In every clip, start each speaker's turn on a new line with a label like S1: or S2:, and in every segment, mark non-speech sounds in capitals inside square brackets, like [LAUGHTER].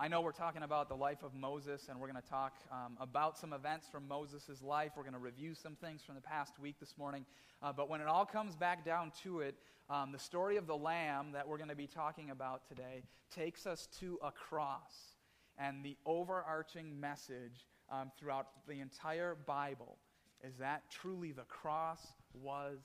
S1: I know we're talking about the life of Moses, and we're going to talk um, about some events from Moses' life. We're going to review some things from the past week this morning. Uh, but when it all comes back down to it, um, the story of the Lamb that we're going to be talking about today takes us to a cross. And the overarching message um, throughout the entire Bible is that truly the cross was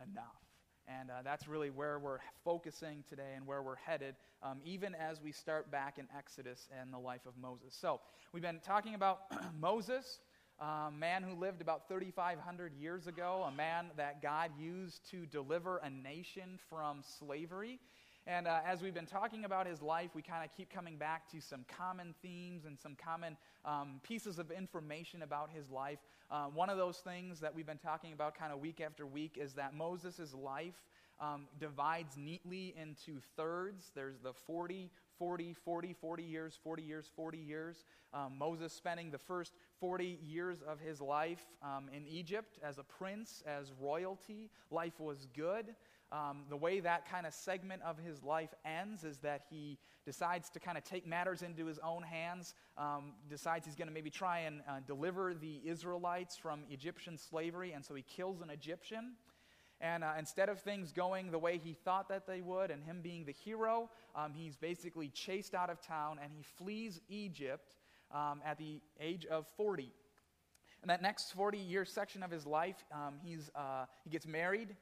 S1: enough. And uh, that's really where we're focusing today and where we're headed, um, even as we start back in Exodus and the life of Moses. So, we've been talking about [CLEARS THROAT] Moses, a man who lived about 3,500 years ago, a man that God used to deliver a nation from slavery. And uh, as we've been talking about his life, we kind of keep coming back to some common themes and some common um, pieces of information about his life. Uh, one of those things that we've been talking about kind of week after week is that Moses' life um, divides neatly into thirds. There's the 40, 40, 40, 40 years, 40 years, 40 years. Um, Moses spending the first 40 years of his life um, in Egypt as a prince, as royalty. Life was good. Um, the way that kind of segment of his life ends is that he decides to kind of take matters into his own hands, um, decides he's going to maybe try and uh, deliver the Israelites from Egyptian slavery, and so he kills an Egyptian. And uh, instead of things going the way he thought that they would, and him being the hero, um, he's basically chased out of town and he flees Egypt um, at the age of 40. In that next 40 year section of his life, um, he's, uh, he gets married,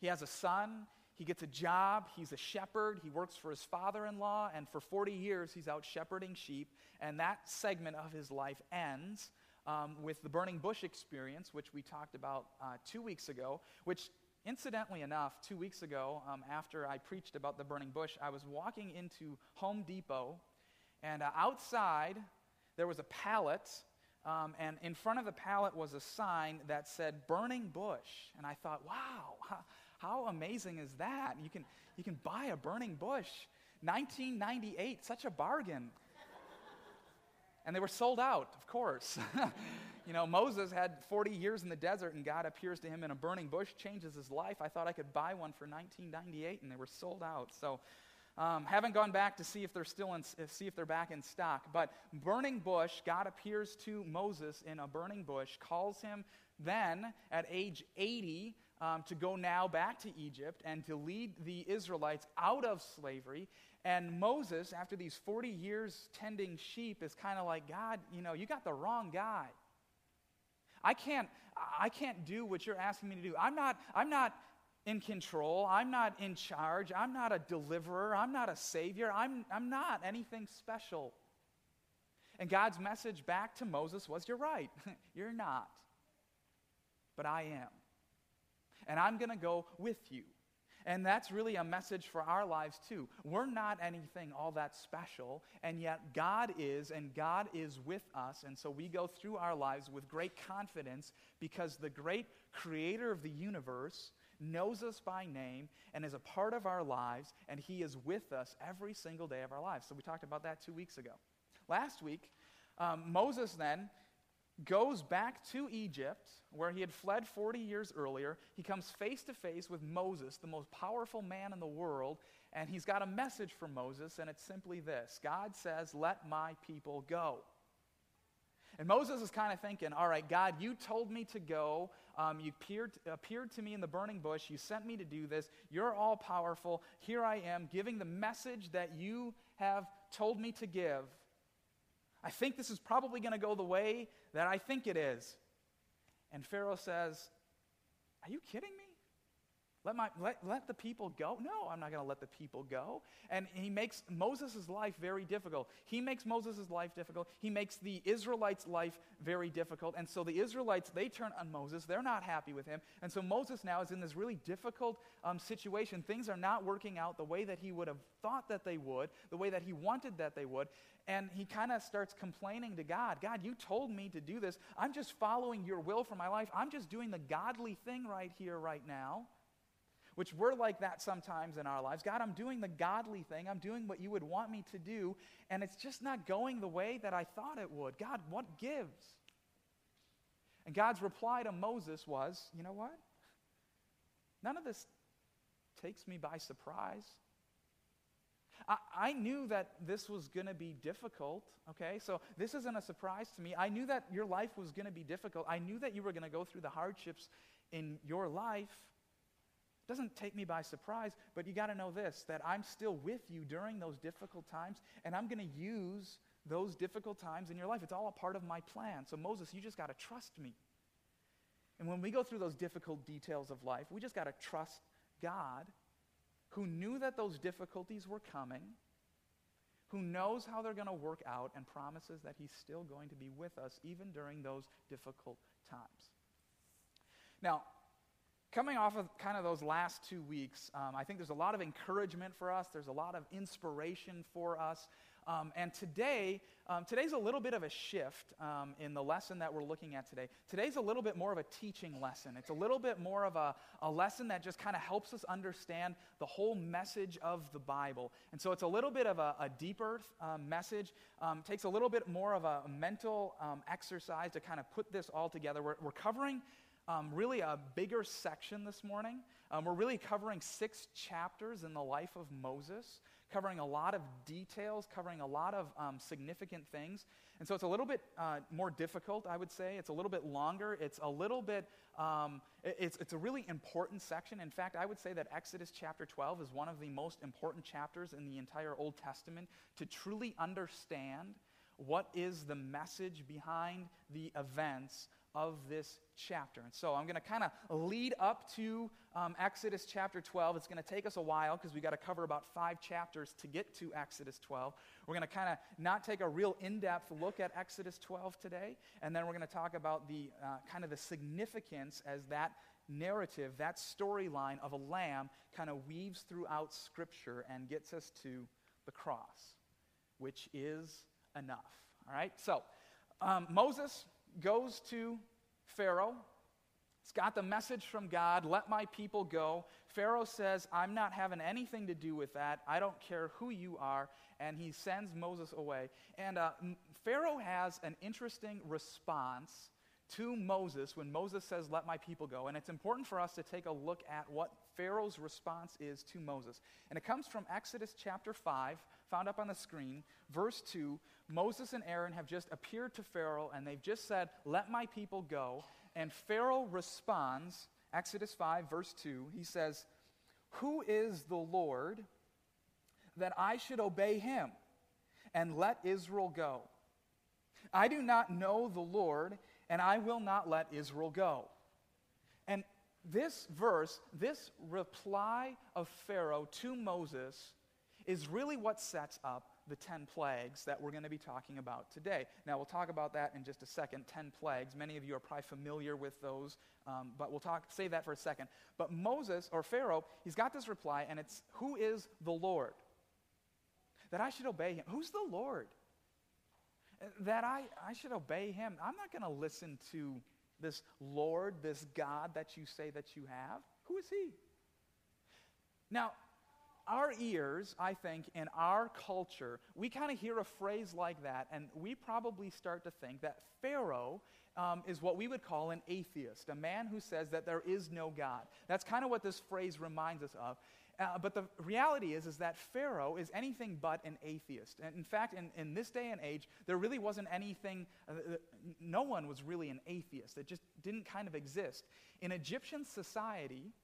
S1: he has a son, he gets a job, he's a shepherd, he works for his father in law, and for 40 years he's out shepherding sheep. And that segment of his life ends um, with the burning bush experience, which we talked about uh, two weeks ago, which Incidentally enough, two weeks ago, um, after I preached about the burning bush, I was walking into Home Depot, and uh, outside there was a pallet, um, and in front of the pallet was a sign that said burning bush. And I thought, wow, [LAUGHS] how, how amazing is that? You can, you can buy a burning bush. 1998, such a bargain. And they were sold out, of course. [LAUGHS] You know, Moses had 40 years in the desert and God appears to him in a burning bush, changes his life. I thought I could buy one for 1998 and they were sold out. So, um, haven't gone back to see if they're still in, see if they're back in stock. But burning bush, God appears to Moses in a burning bush, calls him then at age 80 um, to go now back to Egypt and to lead the Israelites out of slavery. And Moses, after these 40 years tending sheep, is kind of like, God, you know, you got the wrong guy. I can't, I can't do what you're asking me to do. I'm not, I'm not in control. I'm not in charge. I'm not a deliverer. I'm not a savior. I'm, I'm not anything special. And God's message back to Moses was You're right. [LAUGHS] You're not. But I am. And I'm going to go with you. And that's really a message for our lives too. We're not anything all that special, and yet God is, and God is with us. And so we go through our lives with great confidence because the great creator of the universe knows us by name and is a part of our lives, and He is with us every single day of our lives. So we talked about that two weeks ago. Last week, um, Moses then goes back to Egypt, where he had fled 40 years earlier. He comes face to face with Moses, the most powerful man in the world, and he's got a message for Moses, and it's simply this God says, Let my people go. And Moses is kind of thinking, All right, God, you told me to go. Um, you appeared, appeared to me in the burning bush. You sent me to do this. You're all powerful. Here I am giving the message that you have told me to give. I think this is probably going to go the way that I think it is. And Pharaoh says, Are you kidding me? Let, my, let, let the people go? No, I'm not going to let the people go. And he makes Moses' life very difficult. He makes Moses' life difficult. He makes the Israelites' life very difficult. And so the Israelites, they turn on Moses. They're not happy with him. And so Moses now is in this really difficult um, situation. Things are not working out the way that he would have thought that they would, the way that he wanted that they would. And he kind of starts complaining to God God, you told me to do this. I'm just following your will for my life. I'm just doing the godly thing right here, right now which we're like that sometimes in our lives. God, I'm doing the godly thing. I'm doing what you would want me to do, and it's just not going the way that I thought it would. God, what gives? And God's reply to Moses was, you know what? None of this takes me by surprise. I, I knew that this was going to be difficult, okay? So this isn't a surprise to me. I knew that your life was going to be difficult. I knew that you were going to go through the hardships in your life. Doesn't take me by surprise, but you got to know this that I'm still with you during those difficult times, and I'm going to use those difficult times in your life. It's all a part of my plan. So, Moses, you just got to trust me. And when we go through those difficult details of life, we just got to trust God who knew that those difficulties were coming, who knows how they're going to work out, and promises that he's still going to be with us even during those difficult times. Now, coming off of kind of those last two weeks, um, I think there's a lot of encouragement for us, there's a lot of inspiration for us. Um, and today, um, today's a little bit of a shift um, in the lesson that we're looking at today. Today's a little bit more of a teaching lesson. It's a little bit more of a, a lesson that just kind of helps us understand the whole message of the Bible. And so it's a little bit of a, a deeper um, message. Um, takes a little bit more of a mental um, exercise to kind of put this all together. We're, we're covering um, really a bigger section this morning. Um, we're really covering six chapters in the life of Moses covering a lot of details, covering a lot of um, significant things. And so it's a little bit uh, more difficult, I would say. It's a little bit longer. It's a little bit, um, it's, it's a really important section. In fact, I would say that Exodus chapter 12 is one of the most important chapters in the entire Old Testament to truly understand what is the message behind the events of this chapter. And so I'm going to kind of lead up to um, Exodus chapter 12. It's going to take us a while because we got to cover about five chapters to get to Exodus 12. We're going to kind of not take a real in depth look at Exodus 12 today, and then we're going to talk about the uh, kind of the significance as that narrative, that storyline of a lamb kind of weaves throughout Scripture and gets us to the cross, which is enough. All right? So, um, Moses goes to Pharaoh. It's got the message from God let my people go. Pharaoh says, I'm not having anything to do with that. I don't care who you are. And he sends Moses away. And uh, Pharaoh has an interesting response to Moses when Moses says, Let my people go. And it's important for us to take a look at what Pharaoh's response is to Moses. And it comes from Exodus chapter 5, found up on the screen, verse 2. Moses and Aaron have just appeared to Pharaoh and they've just said, Let my people go. And Pharaoh responds, Exodus 5, verse 2. He says, Who is the Lord that I should obey him and let Israel go? I do not know the Lord, and I will not let Israel go. And this verse, this reply of Pharaoh to Moses, is really what sets up the 10 plagues that we're going to be talking about today. Now, we'll talk about that in just a second 10 plagues. Many of you are probably familiar with those, um, but we'll talk, save that for a second. But Moses, or Pharaoh, he's got this reply, and it's, Who is the Lord? That I should obey him. Who's the Lord? That I, I should obey him. I'm not going to listen to this Lord, this God that you say that you have. Who is he? Now, our ears, I think, in our culture, we kind of hear a phrase like that, and we probably start to think that Pharaoh um, is what we would call an atheist, a man who says that there is no God. That's kind of what this phrase reminds us of. Uh, but the reality is, is that Pharaoh is anything but an atheist. And in fact, in, in this day and age, there really wasn't anything, uh, uh no one was really an atheist. It just didn't kind of exist. In Egyptian society,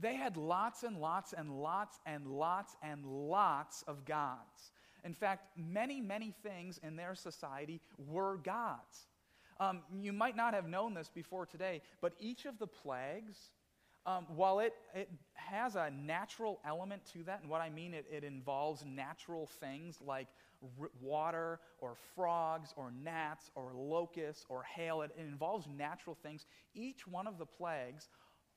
S1: they had lots and lots and lots and lots and lots of gods. In fact, many, many things in their society were gods. Um, you might not have known this before today, but each of the plagues, um, while it, it has a natural element to that, and what I mean, it, it involves natural things like r- water or frogs or gnats or locusts or hail, it, it involves natural things. Each one of the plagues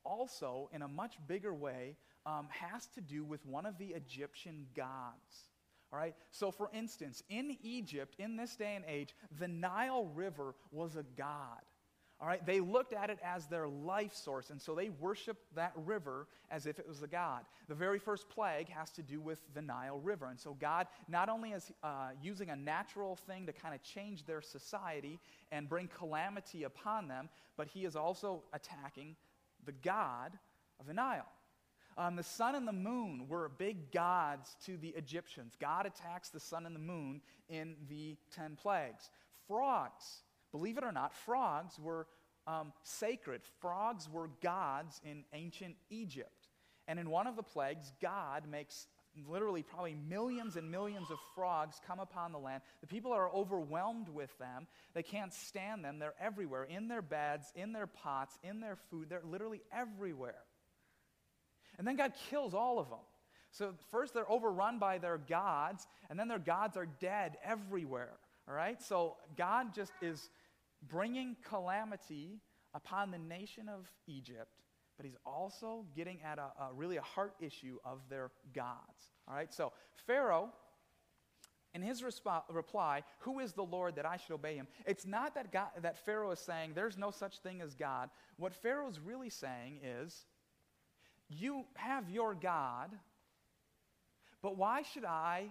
S1: also, in a much bigger way, um, has to do with one of the Egyptian gods. All right? So, for instance, in Egypt, in this day and age, the Nile River was a god. All right? They looked at it as their life source, and so they worshiped that river as if it was a god. The very first plague has to do with the Nile River. And so, God not only is uh, using a natural thing to kind of change their society and bring calamity upon them, but He is also attacking the God of the Nile. Um, the sun and the moon were big gods to the Egyptians. God attacks the sun and the moon in the 10 plagues. Frogs, believe it or not, frogs were um, sacred. Frogs were gods in ancient Egypt. And in one of the plagues, God makes literally probably millions and millions of frogs come upon the land. The people are overwhelmed with them. They can't stand them. They're everywhere in their beds, in their pots, in their food. They're literally everywhere. And then God kills all of them. So first they're overrun by their gods, and then their gods are dead everywhere. All right? So God just is bringing calamity upon the nation of Egypt but he's also getting at a, a, really a heart issue of their gods. All right, so Pharaoh, in his resp- reply, Who is the Lord that I should obey him? It's not that, God, that Pharaoh is saying there's no such thing as God. What Pharaoh's really saying is, You have your God, but why should I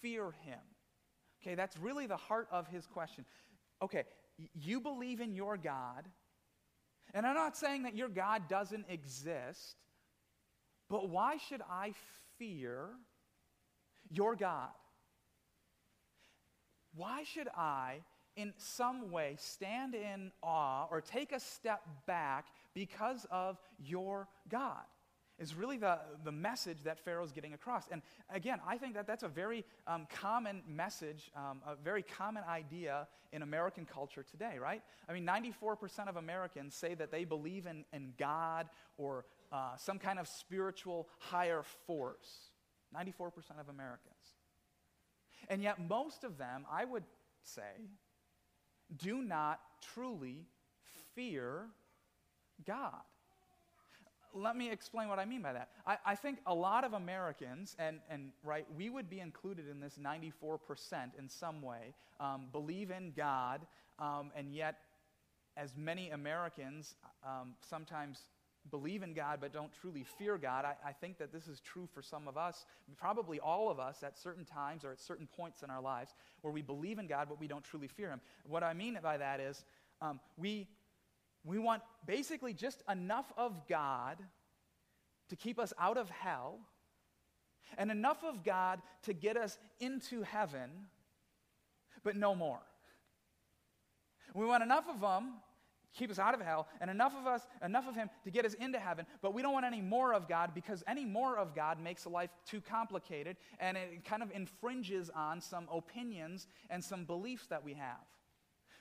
S1: fear him? Okay, that's really the heart of his question. Okay, you believe in your God and I'm not saying that your God doesn't exist, but why should I fear your God? Why should I, in some way, stand in awe or take a step back because of your God? Is really the, the message that Pharaoh's getting across. And again, I think that that's a very um, common message, um, a very common idea in American culture today, right? I mean, 94% of Americans say that they believe in, in God or uh, some kind of spiritual higher force. 94% of Americans. And yet, most of them, I would say, do not truly fear God let me explain what I mean by that. I, I, think a lot of Americans, and, and right, we would be included in this 94% in some way, um, believe in God, um, and yet, as many Americans um, sometimes believe in God but don't truly fear God, I, I think that this is true for some of us, probably all of us at certain times or at certain points in our lives, where we believe in God but we don't truly fear Him. What I mean by that is um, we we want basically just enough of God to keep us out of hell and enough of God to get us into heaven, but no more. We want enough of Him keep us out of hell, and enough of us, enough of Him to get us into heaven, but we don't want any more of God because any more of God makes life too complicated and it kind of infringes on some opinions and some beliefs that we have.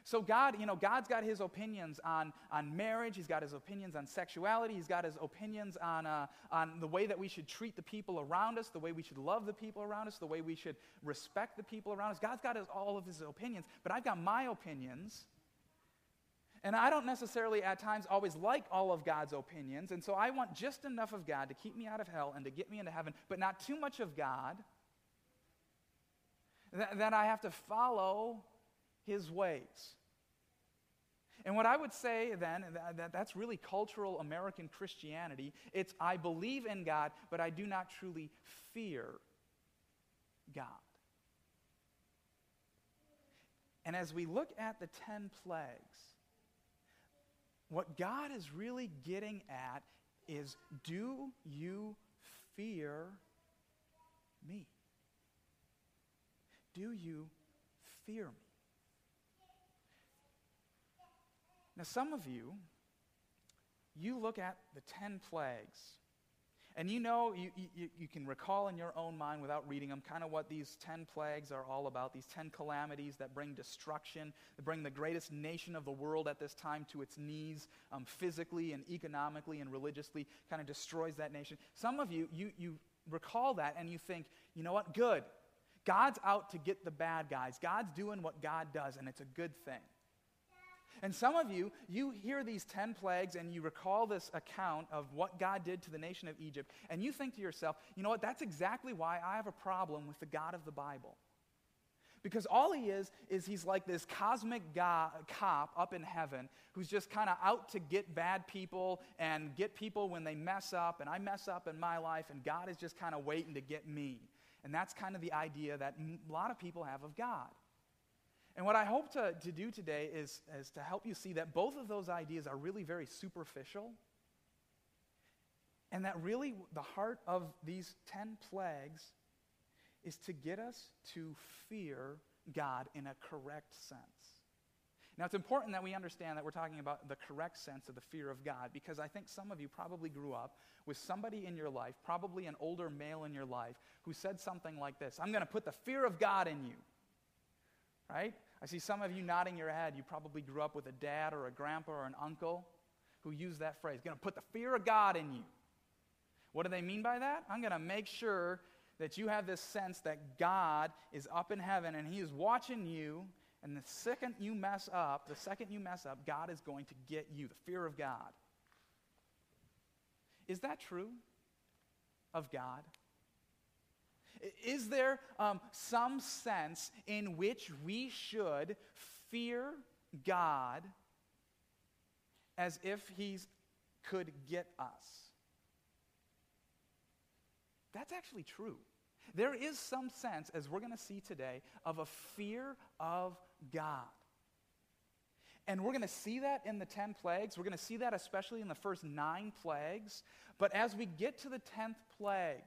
S1: So God, you know, God's got his opinions on, on marriage. He's got his opinions on sexuality. He's got his opinions on, uh, on the way that we should treat the people around us, the way we should love the people around us, the way we should respect the people around us. God's got his, all of his opinions, but I've got my opinions. And I don't necessarily at times always like all of God's opinions. And so I want just enough of God to keep me out of hell and to get me into heaven, but not too much of God that, that I have to follow his ways. And what I would say then, that, that, that's really cultural American Christianity. It's I believe in God, but I do not truly fear God. And as we look at the 10 plagues, what God is really getting at is do you fear me? Do you fear me? Now, some of you, you look at the 10 plagues, and you know, you, you, you can recall in your own mind without reading them kind of what these 10 plagues are all about these 10 calamities that bring destruction, that bring the greatest nation of the world at this time to its knees, um, physically and economically and religiously, kind of destroys that nation. Some of you, you, you recall that and you think, you know what, good. God's out to get the bad guys. God's doing what God does, and it's a good thing. And some of you, you hear these 10 plagues and you recall this account of what God did to the nation of Egypt, and you think to yourself, you know what, that's exactly why I have a problem with the God of the Bible. Because all he is, is he's like this cosmic cop up in heaven who's just kind of out to get bad people and get people when they mess up, and I mess up in my life, and God is just kind of waiting to get me. And that's kind of the idea that a lot of people have of God. And what I hope to, to do today is, is to help you see that both of those ideas are really very superficial And that really, the heart of these 10 plagues is to get us to fear God in a correct sense. Now, it's important that we understand that we're talking about the correct sense of the fear of God because I think some of you probably grew up with somebody in your life, probably an older male in your life, who said something like this I'm going to put the fear of God in you. Right? I see some of you nodding your head. You probably grew up with a dad or a grandpa or an uncle who used that phrase going to put the fear of God in you. What do they mean by that? I'm going to make sure that you have this sense that God is up in heaven and He is watching you. And the second you mess up, the second you mess up, God is going to get you. The fear of God. Is that true of God? Is there um, some sense in which we should fear God as if He could get us? That's actually true. There is some sense, as we're going to see today, of a fear of God. And we're going to see that in the 10 plagues. We're going to see that especially in the first nine plagues. But as we get to the 10th plague,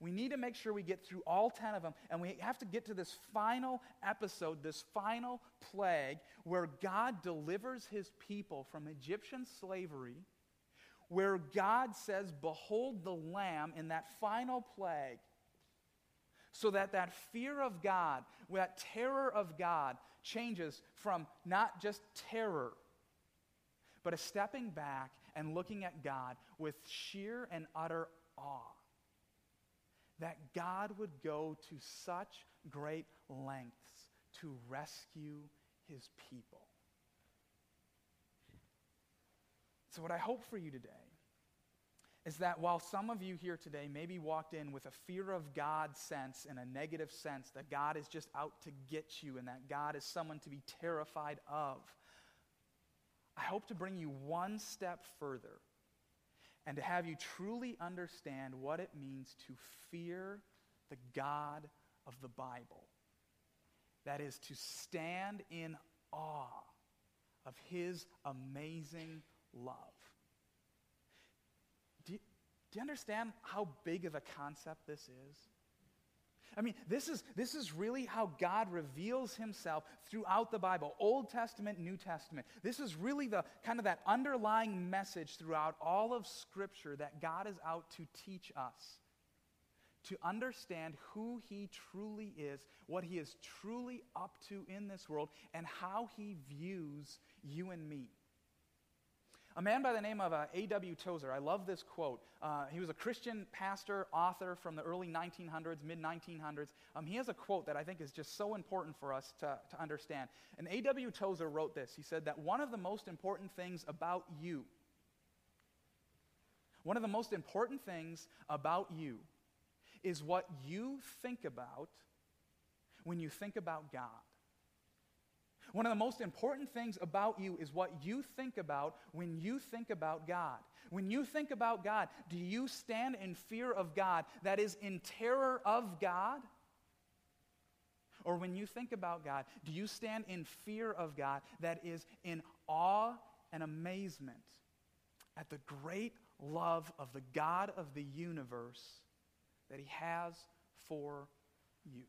S1: we need to make sure we get through all 10 of them. And we have to get to this final episode, this final plague, where God delivers his people from Egyptian slavery, where God says, Behold the Lamb in that final plague. So that that fear of God, that terror of God, changes from not just terror, but a stepping back and looking at God with sheer and utter awe that God would go to such great lengths to rescue his people. So, what I hope for you today is that while some of you here today maybe walked in with a fear of God sense and a negative sense that God is just out to get you and that God is someone to be terrified of, I hope to bring you one step further and to have you truly understand what it means to fear the God of the Bible. That is, to stand in awe of his amazing love. Do you, do you understand how big of a concept this is? I mean, this is, this is really how God reveals himself throughout the Bible, Old Testament, New Testament. This is really the kind of that underlying message throughout all of Scripture that God is out to teach us, to understand who he truly is, what he is truly up to in this world, and how he views you and me. A man by the name of uh, A.W. Tozer, I love this quote. Uh, he was a Christian pastor, author from the early 1900s, mid 1900s. Um, he has a quote that I think is just so important for us to, to understand. And A.W. Tozer wrote this He said that one of the most important things about you, one of the most important things about you is what you think about when you think about God. One of the most important things about you is what you think about when you think about God. When you think about God, do you stand in fear of God that is in terror of God? Or when you think about God, do you stand in fear of God that is in awe and amazement at the great love of the God of the universe that He has for you?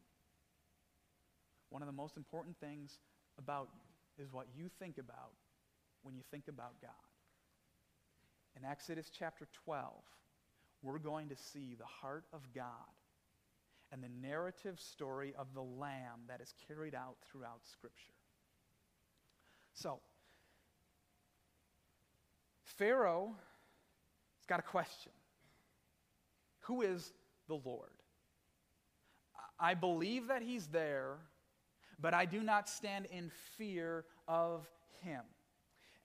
S1: One of the most important things about you is what you think about when you think about God. In Exodus chapter 12, we're going to see the heart of God and the narrative story of the Lamb that is carried out throughout Scripture. So, Pharaoh has got a question Who is the Lord? I believe that he's there but I do not stand in fear of him.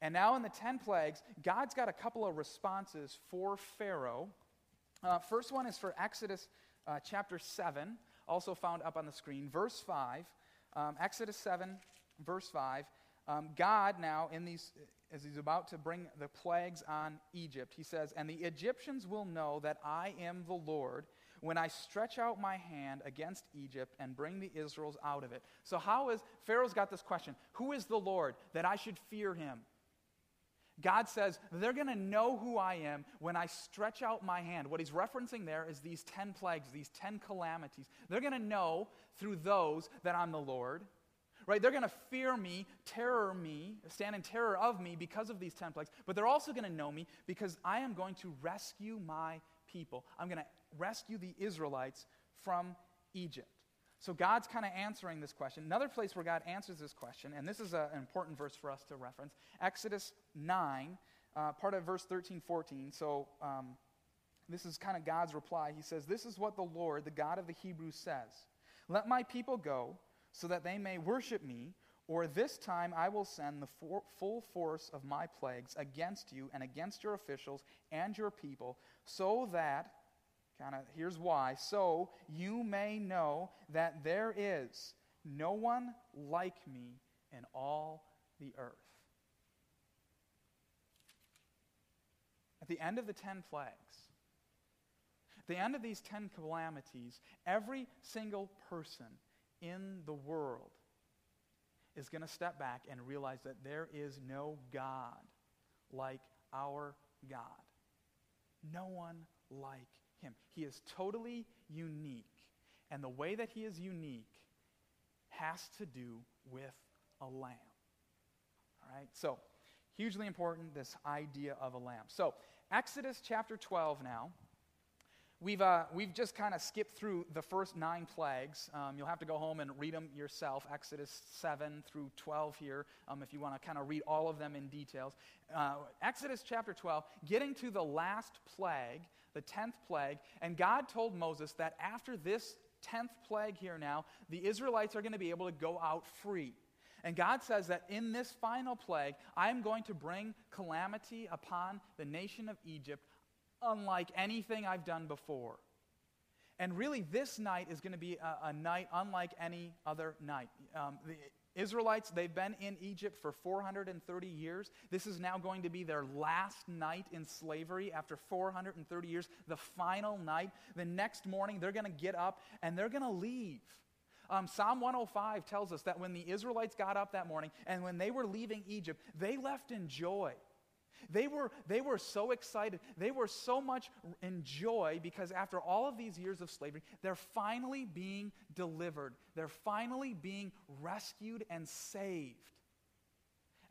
S1: And now in the 10 plagues, God's got a couple of responses for Pharaoh. Uh, first one is for Exodus uh, chapter 7, also found up on the screen. Verse 5, um, Exodus 7, verse 5. Um, God now, in these, as he's about to bring the plagues on Egypt, he says, And the Egyptians will know that I am the Lord when I stretch out my hand against Egypt and bring the Israels out of it. So, how is Pharaoh's got this question Who is the Lord that I should fear him? God says they're going to know who I am when I stretch out my hand. What he's referencing there is these 10 plagues, these 10 calamities. They're going to know through those that I'm the Lord. Right? They're going to fear me, terror me, stand in terror of me because of these 10 plagues, but they're also going to know me because I am going to rescue my people. I'm going to rescue the Israelites from Egypt. So God's kind of answering this question. Another place where God answers this question, and this is a, an important verse for us to reference Exodus 9, uh, part of verse 13, 14. So um, this is kind of God's reply. He says, This is what the Lord, the God of the Hebrews, says Let my people go so that they may worship me, or this time I will send the for, full force of my plagues against you and against your officials and your people, so that Kind of, here's why. So you may know that there is no one like me in all the earth. At the end of the ten plagues, at the end of these ten calamities, every single person in the world is going to step back and realize that there is no God like our God. No one like him. He is totally unique. And the way that he is unique has to do with a lamb. All right? So, hugely important, this idea of a lamb. So, Exodus chapter 12 now. We've, uh, we've just kind of skipped through the first nine plagues. Um, you'll have to go home and read them yourself, Exodus 7 through 12 here, um, if you want to kind of read all of them in details. Uh, Exodus chapter 12, getting to the last plague, the 10th plague, and God told Moses that after this 10th plague here now, the Israelites are going to be able to go out free. And God says that in this final plague, I am going to bring calamity upon the nation of Egypt unlike anything I've done before. And really, this night is going to be a, a night unlike any other night. Um, the Israelites, they've been in Egypt for 430 years. This is now going to be their last night in slavery after 430 years, the final night. The next morning, they're going to get up and they're going to leave. Um, Psalm 105 tells us that when the Israelites got up that morning and when they were leaving Egypt, they left in joy. They were, they were so excited. They were so much in joy because after all of these years of slavery, they're finally being delivered. They're finally being rescued and saved.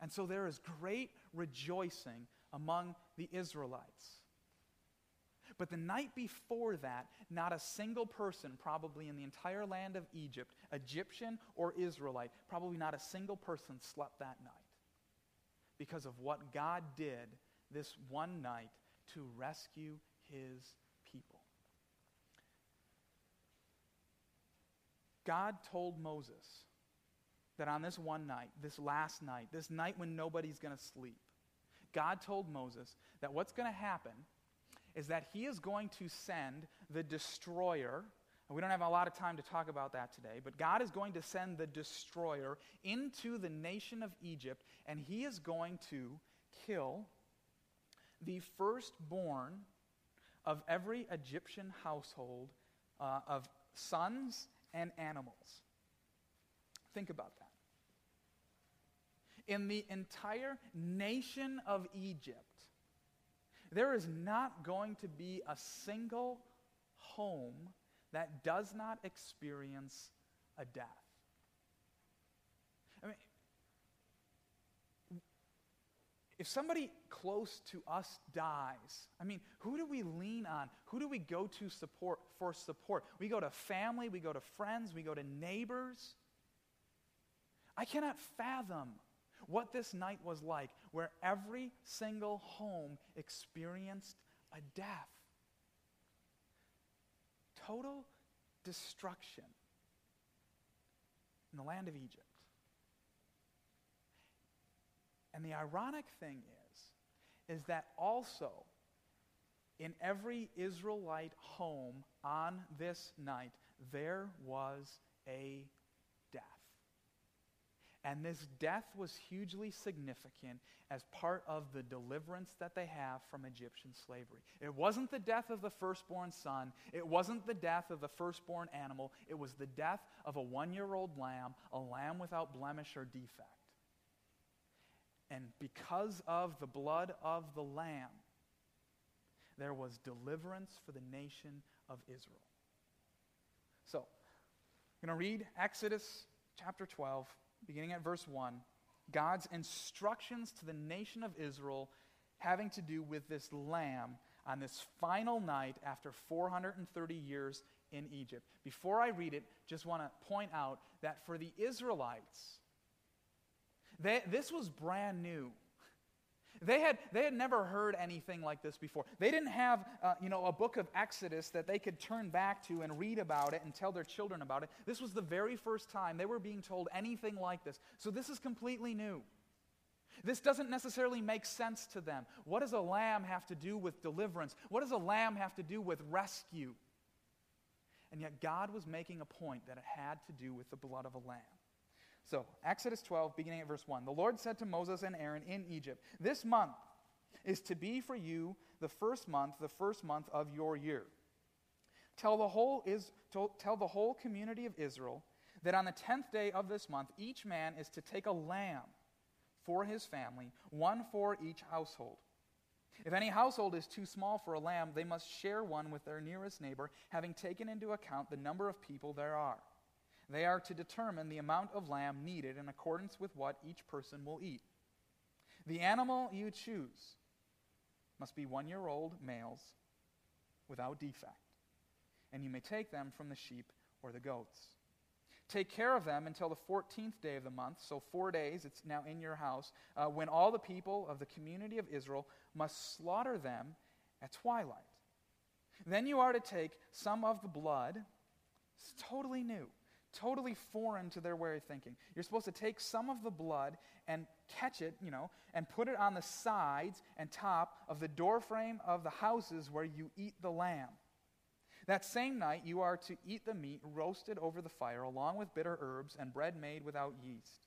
S1: And so there is great rejoicing among the Israelites. But the night before that, not a single person, probably in the entire land of Egypt, Egyptian or Israelite, probably not a single person slept that night because of what God did this one night to rescue his people. God told Moses that on this one night, this last night, this night when nobody's going to sleep, God told Moses that what's going to happen is that he is going to send the destroyer we don't have a lot of time to talk about that today, but God is going to send the destroyer into the nation of Egypt, and he is going to kill the firstborn of every Egyptian household uh, of sons and animals. Think about that. In the entire nation of Egypt, there is not going to be a single home that does not experience a death. I mean, if somebody close to us dies, I mean, who do we lean on? Who do we go to support for support? We go to family, we go to friends, we go to neighbors. I cannot fathom what this night was like where every single home experienced a death total destruction in the land of Egypt. And the ironic thing is, is that also in every Israelite home on this night, there was a and this death was hugely significant as part of the deliverance that they have from Egyptian slavery. It wasn't the death of the firstborn son, it wasn't the death of the firstborn animal, it was the death of a one year old lamb, a lamb without blemish or defect. And because of the blood of the Lamb, there was deliverance for the nation of Israel. So, I'm going to read Exodus chapter 12, beginning at verse 1. God's instructions to the nation of Israel having to do with this lamb on this final night after 430 years in Egypt. Before I read it, just want to point out that for the Israelites, they, this was brand new. They had, they had never heard anything like this before. They didn't have, uh, you know, a book of Exodus that they could turn back to and read about it and tell their children about it. This was the very first time they were being told anything like this. So this is completely new. This doesn't necessarily make sense to them. What does a lamb have to do with deliverance? What does a lamb have to do with rescue? And yet God was making a point that it had to do with the blood of a lamb. So, Exodus 12, beginning at verse 1. The Lord said to Moses and Aaron in Egypt, This month is to be for you the first month, the first month of your year. Tell the whole, is, tell the whole community of Israel that on the tenth day of this month, each man is to take a lamb for his family, one for each household. If any household is too small for a lamb, they must share one with their nearest neighbor, having taken into account the number of people there are. They are to determine the amount of lamb needed in accordance with what each person will eat. The animal you choose must be one year old males without defect, and you may take them from the sheep or the goats. Take care of them until the 14th day of the month, so four days, it's now in your house, uh, when all the people of the community of Israel must slaughter them at twilight. Then you are to take some of the blood, it's totally new totally foreign to their way of thinking. You're supposed to take some of the blood and catch it, you know, and put it on the sides and top of the doorframe of the houses where you eat the lamb. That same night, you are to eat the meat roasted over the fire, along with bitter herbs and bread made without yeast.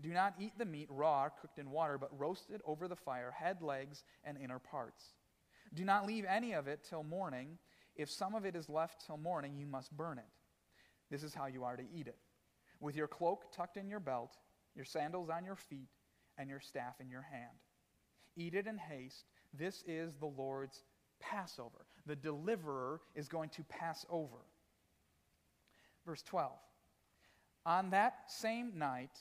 S1: Do not eat the meat raw, cooked in water, but roasted over the fire, head, legs, and inner parts. Do not leave any of it till morning. If some of it is left till morning, you must burn it. This is how you are to eat it with your cloak tucked in your belt, your sandals on your feet, and your staff in your hand. Eat it in haste. This is the Lord's Passover. The deliverer is going to pass over. Verse 12. On that same night,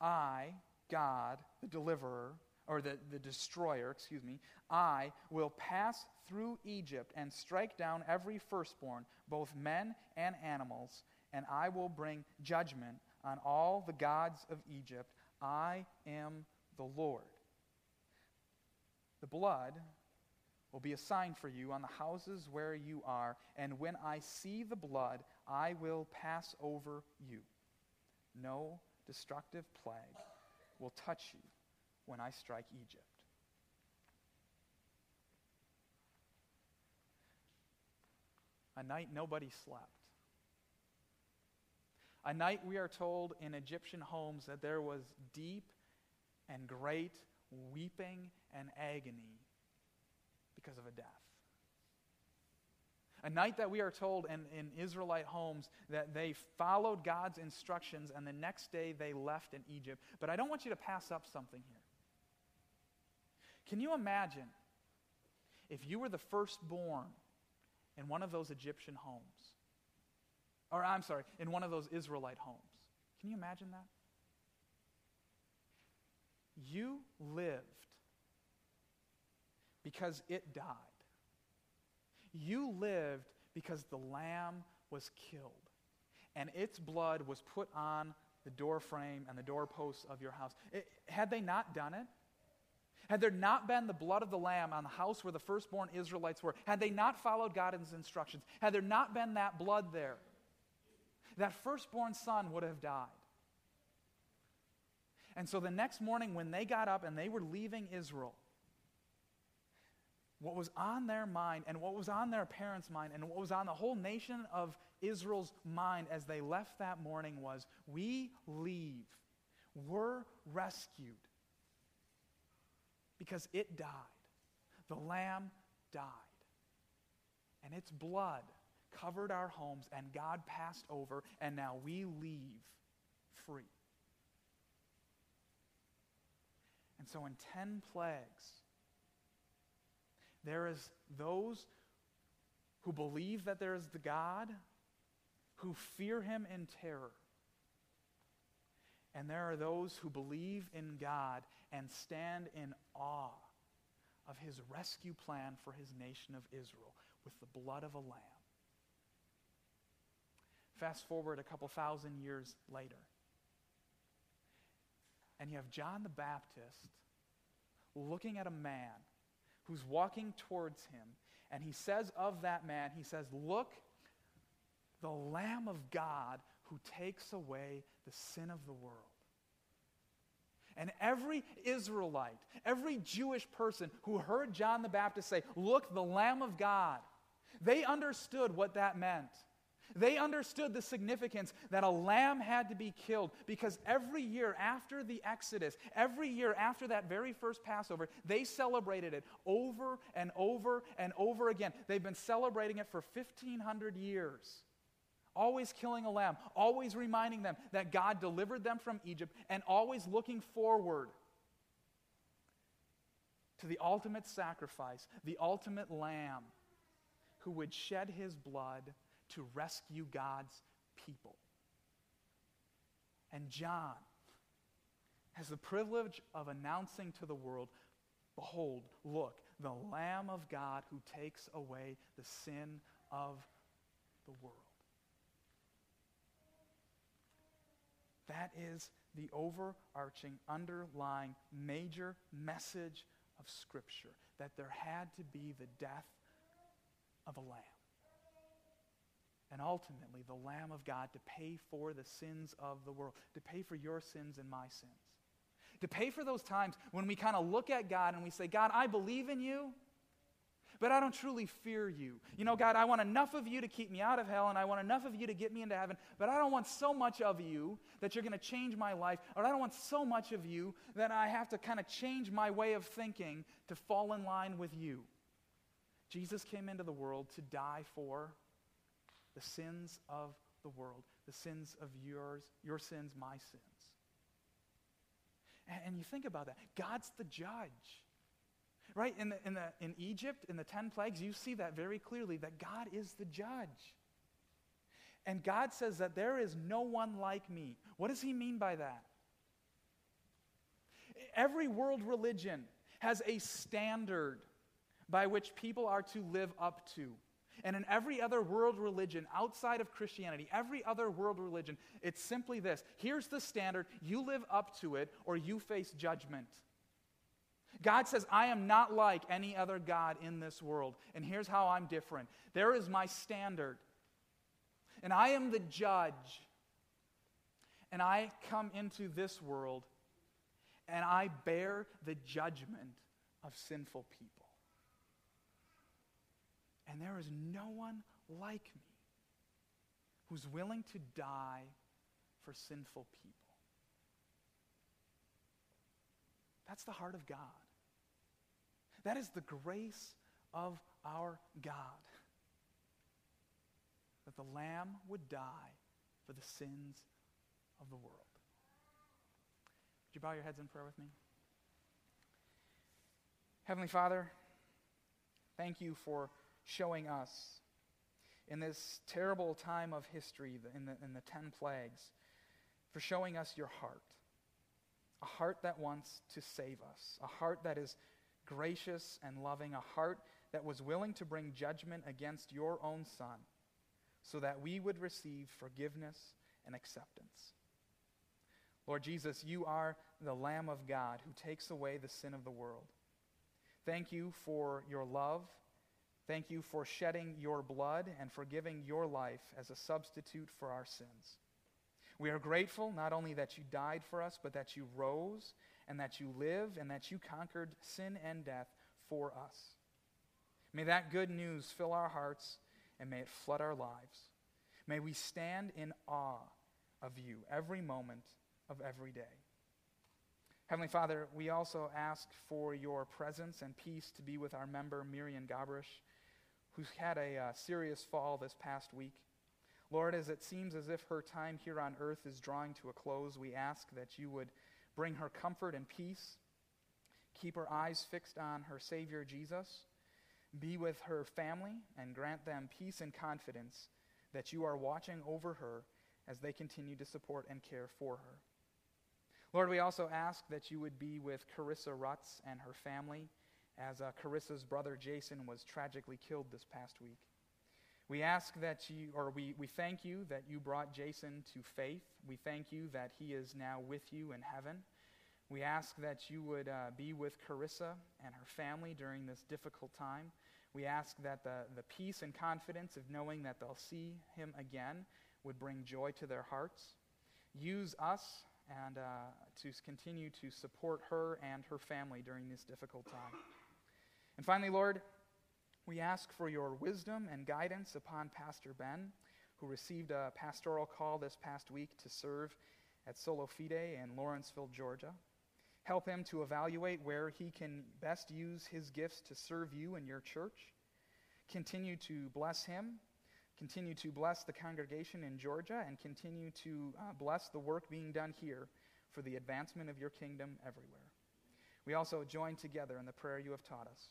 S1: I, God, the deliverer, or the, the destroyer, excuse me, I will pass through Egypt and strike down every firstborn, both men and animals and I will bring judgment on all the gods of Egypt. I am the Lord. The blood will be a sign for you on the houses where you are, and when I see the blood, I will pass over you. No destructive plague will touch you when I strike Egypt. A night nobody slept. A night, we are told, in Egyptian homes that there was deep and great weeping and agony because of a death. A night that we are told in, in Israelite homes that they followed God's instructions and the next day they left in Egypt. But I don't want you to pass up something here. Can you imagine if you were the firstborn in one of those Egyptian homes? Or, I'm sorry, in one of those Israelite homes. Can you imagine that? You lived because it died. You lived because the lamb was killed and its blood was put on the door frame and the doorposts of your house. It, had they not done it, had there not been the blood of the lamb on the house where the firstborn Israelites were, had they not followed God's instructions, had there not been that blood there, that firstborn son would have died. And so the next morning, when they got up and they were leaving Israel, what was on their mind and what was on their parents' mind and what was on the whole nation of Israel's mind as they left that morning was we leave. We're rescued because it died. The lamb died. And its blood covered our homes, and God passed over, and now we leave free. And so, in 10 plagues, there is those who believe that there is the God, who fear him in terror. And there are those who believe in God and stand in awe of his rescue plan for his nation of Israel with the blood of a lamb. Fast forward a couple thousand years later. And you have John the Baptist looking at a man who's walking towards him. And he says of that man, he says, Look, the Lamb of God who takes away the sin of the world. And every Israelite, every Jewish person who heard John the Baptist say, Look, the Lamb of God, they understood what that meant. They understood the significance that a lamb had to be killed because every year after the Exodus, every year after that very first Passover, they celebrated it over and over and over again. They've been celebrating it for 1,500 years. Always killing a lamb, always reminding them that God delivered them from Egypt, and always looking forward to the ultimate sacrifice, the ultimate lamb who would shed his blood to rescue God's people. And John has the privilege of announcing to the world Behold, look, the Lamb of God who takes away the sin of the world. That is the overarching, underlying, major message of Scripture that there had to be the death of a lamb and ultimately the Lamb of God to pay for the sins of the world, to pay for your sins and my sins. To pay for those times when we kind of look at God and we say, God, I believe in you, but I don't truly fear you. You know, God, I want enough of you to keep me out of hell, and I want enough of you to get me into heaven, but I don't want so much of you that you're going to change my life, or I don't want so much of you that I have to kind of change my way of thinking to fall in line with you. Jesus came into the world to die for the sins of the world, the sins of yours, your sins, my sins. And, and you think about that. God's the judge. Right? In, the, in, the, in Egypt, in the 10 plagues, you see that very clearly that God is the judge. And God says that there is no one like me. What does he mean by that? Every world religion has a standard by which people are to live up to. And in every other world religion outside of Christianity, every other world religion, it's simply this here's the standard, you live up to it, or you face judgment. God says, I am not like any other God in this world, and here's how I'm different. There is my standard, and I am the judge. And I come into this world, and I bear the judgment of sinful people. And there is no one like me who's willing to die for sinful people. That's the heart of God. That is the grace of our God. That the Lamb would die for the sins of the world. Would you bow your heads in prayer with me? Heavenly Father, thank you for showing us in this terrible time of history, in the, in the ten plagues, for showing us your heart. A heart that wants to save us, a heart that is gracious and loving, a heart that was willing to bring judgment against your own Son so that we would receive forgiveness and acceptance. Lord Jesus, you are the Lamb of God who takes away the sin of the world. Thank you for your love Thank you for shedding your blood and for giving your life as a substitute for our sins. We are grateful not only that you died for us, but that you rose and that you live and that you conquered sin and death for us. May that good news fill our hearts and may it flood our lives. May we stand in awe of you every moment of every day. Heavenly Father, we also ask for your presence and peace to be with our member, Miriam Gabrish who's had a uh, serious fall this past week. Lord, as it seems as if her time here on earth is drawing to a close, we ask that you would bring her comfort and peace. Keep her eyes fixed on her Savior Jesus. Be with her family and grant them peace and confidence that you are watching over her as they continue to support and care for her. Lord, we also ask that you would be with Carissa Rutz and her family as uh, Carissa's brother Jason was tragically killed this past week. We ask that you, or we, we thank you that you brought Jason to faith. We thank you that he is now with you in heaven. We ask that you would uh, be with Carissa and her family during this difficult time. We ask that the, the peace and confidence of knowing that they'll see him again would bring joy to their hearts. Use us and uh, to continue to support her and her family during this difficult time. And finally, Lord, we ask for your wisdom and guidance upon Pastor Ben, who received a pastoral call this past week to serve at Sola Fide in Lawrenceville, Georgia. Help him to evaluate where he can best use his gifts to serve you and your church. Continue to bless him. Continue to bless the congregation in Georgia and continue to uh, bless the work being done here for the advancement of your kingdom everywhere. We also join together in the prayer you have taught us.